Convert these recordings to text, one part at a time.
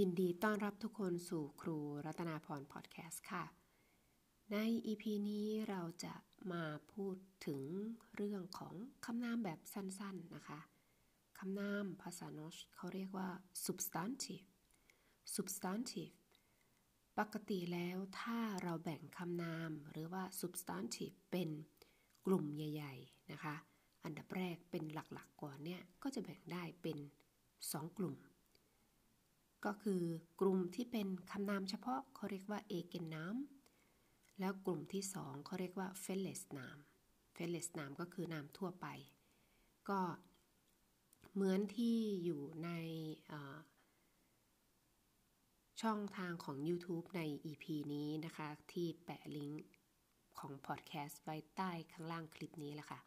ยินดีต้อนรับทุกคนสู่ครูรัตนาพรพอดแคสต์ค่ะ ใน EP นี้เราจะมาพูดถึงเรื่องของคำนามแบบสั้นๆนะคะ คำนามภาษาโนชเขาเรียกว่า substantive substantive ปกติแล้วถ้าเราแบ่งคำนามหรือว่า substantive เป็นกลุ่มใหญ่ ๆ นะคะ อันดับแรกเป็นหลักๆก่อนเนี่ย ก็จะแบ่งได้เป็น 2 กลุ่ม ก็คือกลุ่มที่เป็นคำนามเฉพาะเขาเรียกว่าเอเกนนามแล้วกลุ่มที่สองเขาเรียกว่าเฟลเลสนามเฟลเลสนามก็คือนามทั่วไป ก็เหมือนที่อยู่ในช่องทางของ YouTube ใน EP นี้นะคะ ที่แปะลิงก์ของพอดแคสต์ไว้ใต้ข้างล่างคลิปนี้แหละค่ะ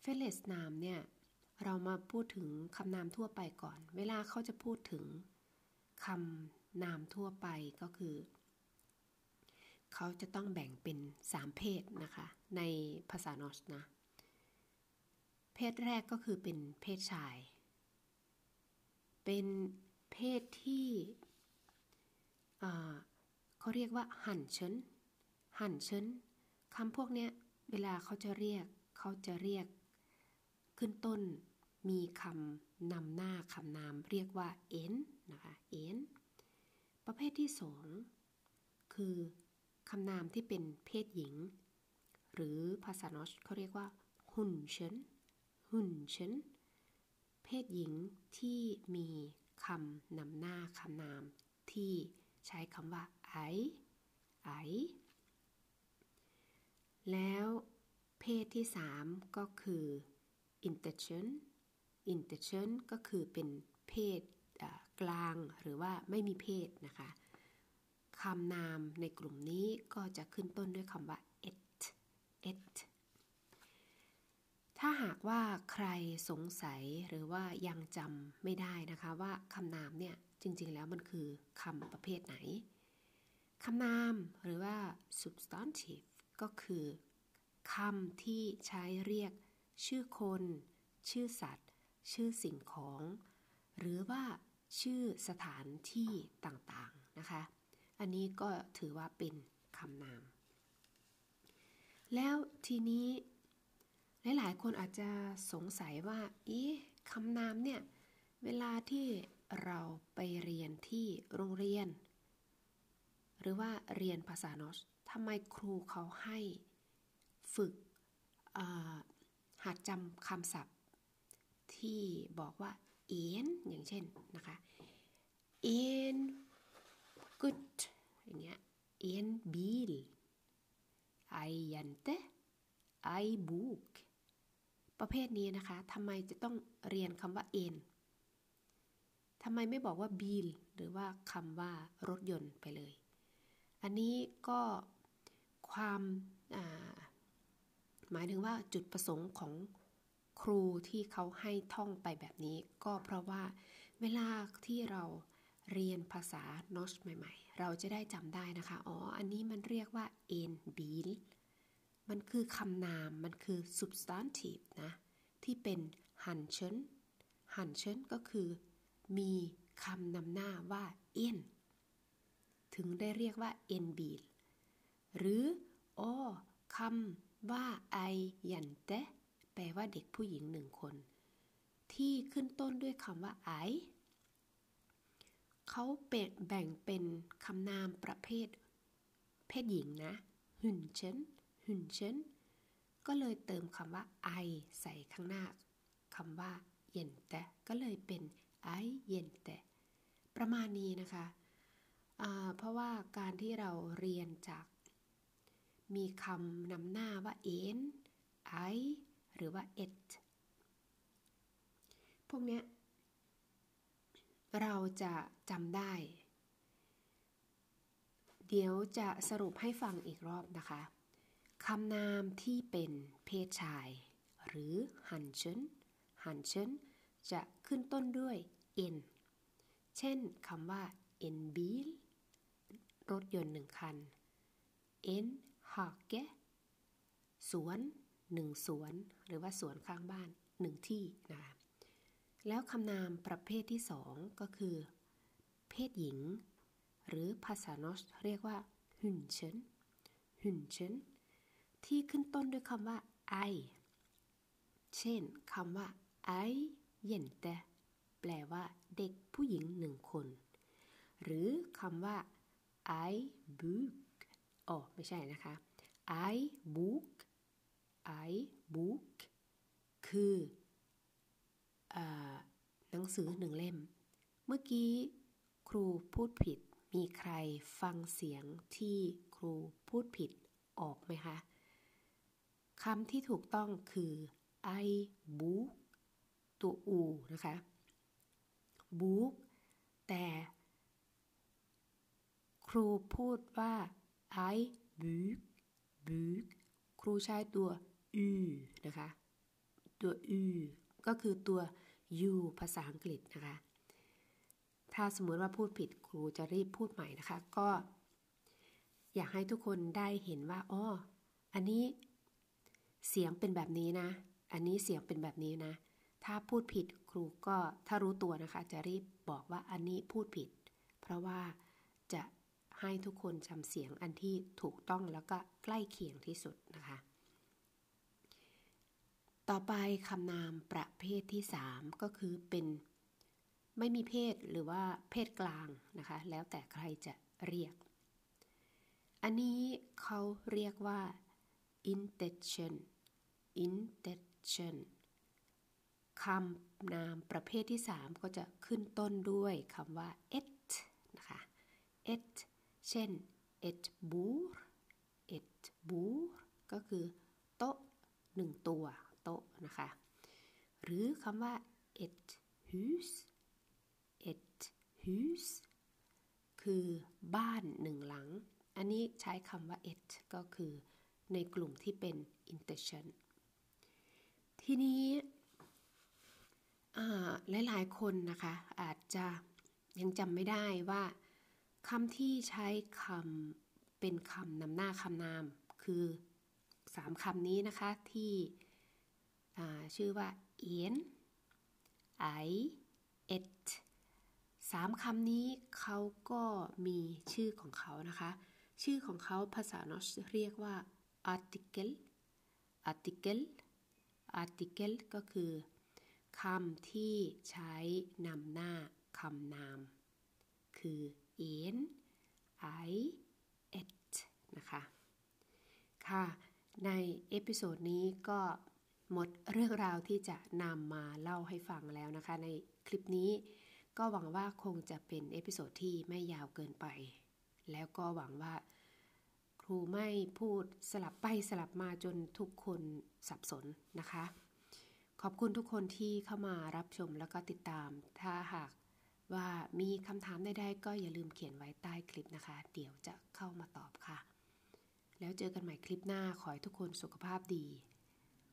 เฟลเลสนามเนี่ย เรามาพูดถึงคำนามทั่วไปก่อน เวลาเขาจะพูดถึง คำนามทั่วไปก็คือ เขาจะต้องแบ่งเป็นสามเพศนะคะ ในภาษานอสนะ เพศแรกก็คือเป็นเพศชาย เป็นเพศที่เขาเรียกว่าหันเชินหันเชินคำพวกเนี้ยเวลาเขาจะเรียกเขาจะเรียกขึ้นต้นมีคำนำหน้าคำนามเรียกว่าเอ็น นะคะเอ็นประเภทที่สองคือคำนามที่เป็นเพศหญิง หรือภาษานอชเขาเรียกว่าหุ่นเชนหุ่นเชนเพศหญิงที่มีคำนำหน้าคำนามที่ใช้คำว่าไอไอแล้วเพศที่สามก็คือ intention intention ก็คือเป็นเพศ กลางหรือว่าไม่มีเพศนะคะคำนามในกลุ่มนี้ก็จะขึ้นต้นด้วยคำว่า et et ถ้าหากว่าใครสงสัยหรือว่ายังจำไม่ได้นะคะว่าคำนามเนี่ยจริงๆแล้วมันคือคำประเภทไหนคำนามหรือว่า substantive ก็คือคำที่ใช้เรียกชื่อคน ชื่อสัตว์ ชื่อสิ่งของ หรือว่า ชื่อสถานที่ต่างๆนะคะ อันนี้ก็ถือว่าเป็นคำนาม แล้วทีนี้หลายๆคนอาจจะสงสัยว่าอีคำนามเนี่ย เวลาที่เราไปเรียนที่โรงเรียน หรือว่าเรียนภาษาโนสทำไมครูเขาให้ฝึกหัดจำคำศัพท์ ที่บอกว่า เอ็นอย่างเช่นนะคะเอ็นกุดอย่างเงี้ยเอ็นบิลไอยันเตไอบุกประเภทนี้นะคะทำไมจะต้องเรียนคำว่าเอ็นทำไมไม่บอกว่าบิลหรือว่าคำว่ารถยนต์ไปเลย อันนี้ก็ความหมายถึงว่าจุดประสงค์ของ ครูที่เขาให้ท่องไปแบบนี้ ก็เพราะว่าเวลาที่เราเรียนภาษาโนชใหม่ ๆ เราจะได้จำได้นะคะ อ๋อ อันนี้มันเรียกว่า en bil มันคือคำนาม มันคือ substantive นะ ที่เป็น hanchen hanchen ก็คือ มีคำนำหน้าว่า en ถึงได้เรียกว่า en bil หรืออ๋อคำว่าไอยันเต แปลว่าเด็กผู้หญิงหนึ่งคน ที่ขึ้นต้นด้วยคำว่าไอเขาเป็นแบ่งเป็นคำนามประเภท เพศหญิงนะหึนเชนหึนเชนก็เลยเติมคำว่าไอใส่ข้างหน้าคำว่าเย็นแต่ก็เลยเป็นไอเย็นแต่ประมาณนี้นะคะเพราะว่าการที่เราเรียนจาก มีคำนำหน้าว่าเอ็นไอ หรือว่า it พวกนี้เราจะจำได้ เดี๋ยวจะสรุปให้ฟังอีกรอบนะคะคำนามที่เป็นเพศชาย หรือหันเชนหันเชนจะขึ้นต้นด้วย n เช่นคำว่า en bil รถยนต์หนึ่งคัน en hage สวน หนึ่งสวน หรือว่าสวนข้างบ้านหนึ่งที่นะคะแล้วคำนามประเภทที่สองก็คือ เพศหญิง หรือภาษานอสเรียกว่าหุนเชนหุนเชนที่ขึ้นต้นด้วยคำว่าไอเช่นคำว่าไอเย็นแต่แปลว่าเด็กผู้หญิงหนึ่งคน หรือคำว่าไอบุกอ๋อไม่ใช่นะคะไอบุก ไอบุกคืออหนังสือหนึ่งเล่ม เมื่อกี้ครูพูดผิด มีใครฟังเสียงที่ครูพูดผิดออกไหมคะคำที่ถูกต้องคือไอบุกตัวอูนะคะบุกแต่ครูพูดว่าไอบุกบุกครูใช้ตัว อูนะคะ ตัวอูก็คือตัว u ภาษาอังกฤษนะคะ ถ้าสมมติว่าพูดผิดครูจะรีบพูดใหม่นะคะ ก็ อยากให้ทุกคนได้เห็นว่าอ๋ออันนี้เสียงเป็นแบบนี้นะ อันนี้เสียงเป็นแบบนี้นะ ถ้าพูดผิดครูก็ถ้ารู้ตัวนะคะ จะรีบบอกว่าอันนี้พูดผิด เพราะว่าจะให้ทุกคนจำเสียงอันที่ถูกต้องแล้วก็ใกล้เคียงที่สุดนะคะ ต่อไปคำนามประเภทที่ 3 ก็คือเป็นไม่มีเพศหรือว่าเพศกลางนะคะ แล้วแต่ใครจะเรียก อันนี้เขาเรียกว่า intention intention คำนามประเภทที่ 3 ก็จะขึ้นต้นด้วยคำว่า et นะคะ et เช่น et bor et bor ก็คือโต๊ะหนึ่งตัว โต๊ะนะคะ หรือคำว่า et hus et hus คือบ้านหนึ่งหลัง อันนี้ใช้คำว่า et ก็คือในกลุ่มที่เป็น intention ทีนี้หลายๆ คนนะคะ อาจจะยังจำไม่ได้ว่าคำที่ใช้คำเป็นคำนำหน้าคำนาม คือสามคำนี้นะคะที่ ชื่อว่าเอียนไอเอ็ดสามคำนี้เขาก็มีชื่อของเขานะคะ ชื่อของเขาภาษานอสเรียกว่า article article article ก็คือคำที่ใช้นำหน้าคำนาม คือ en i et นะคะ ค่ะ ใน episode นี้ก็ หมดเรื่องราวที่จะนำมาเล่าให้ฟังแล้วนะคะ ในคลิปนี้ก็หวังว่าคงจะเป็น episode ที่ไม่ยาวเกินไป แล้วก็หวังว่า ครูไม่พูดสลับไปสลับมาจนทุกคนสับสนนะคะ ขอบคุณทุกคนที่เข้ามารับชมแล้วก็ติดตาม ถ้าหากว่ามีคำถามใดๆก็อย่าลืมเขียนไว้ใต้คลิปนะคะ เดี๋ยวจะเข้ามาตอบค่ะ แล้วเจอกันใหม่คลิปหน้าขอให้ทุกคนสุขภาพดี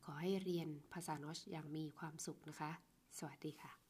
ขอให้เรียนภาษาโนชอย่างมีความสุขนะคะ สวัสดีค่ะ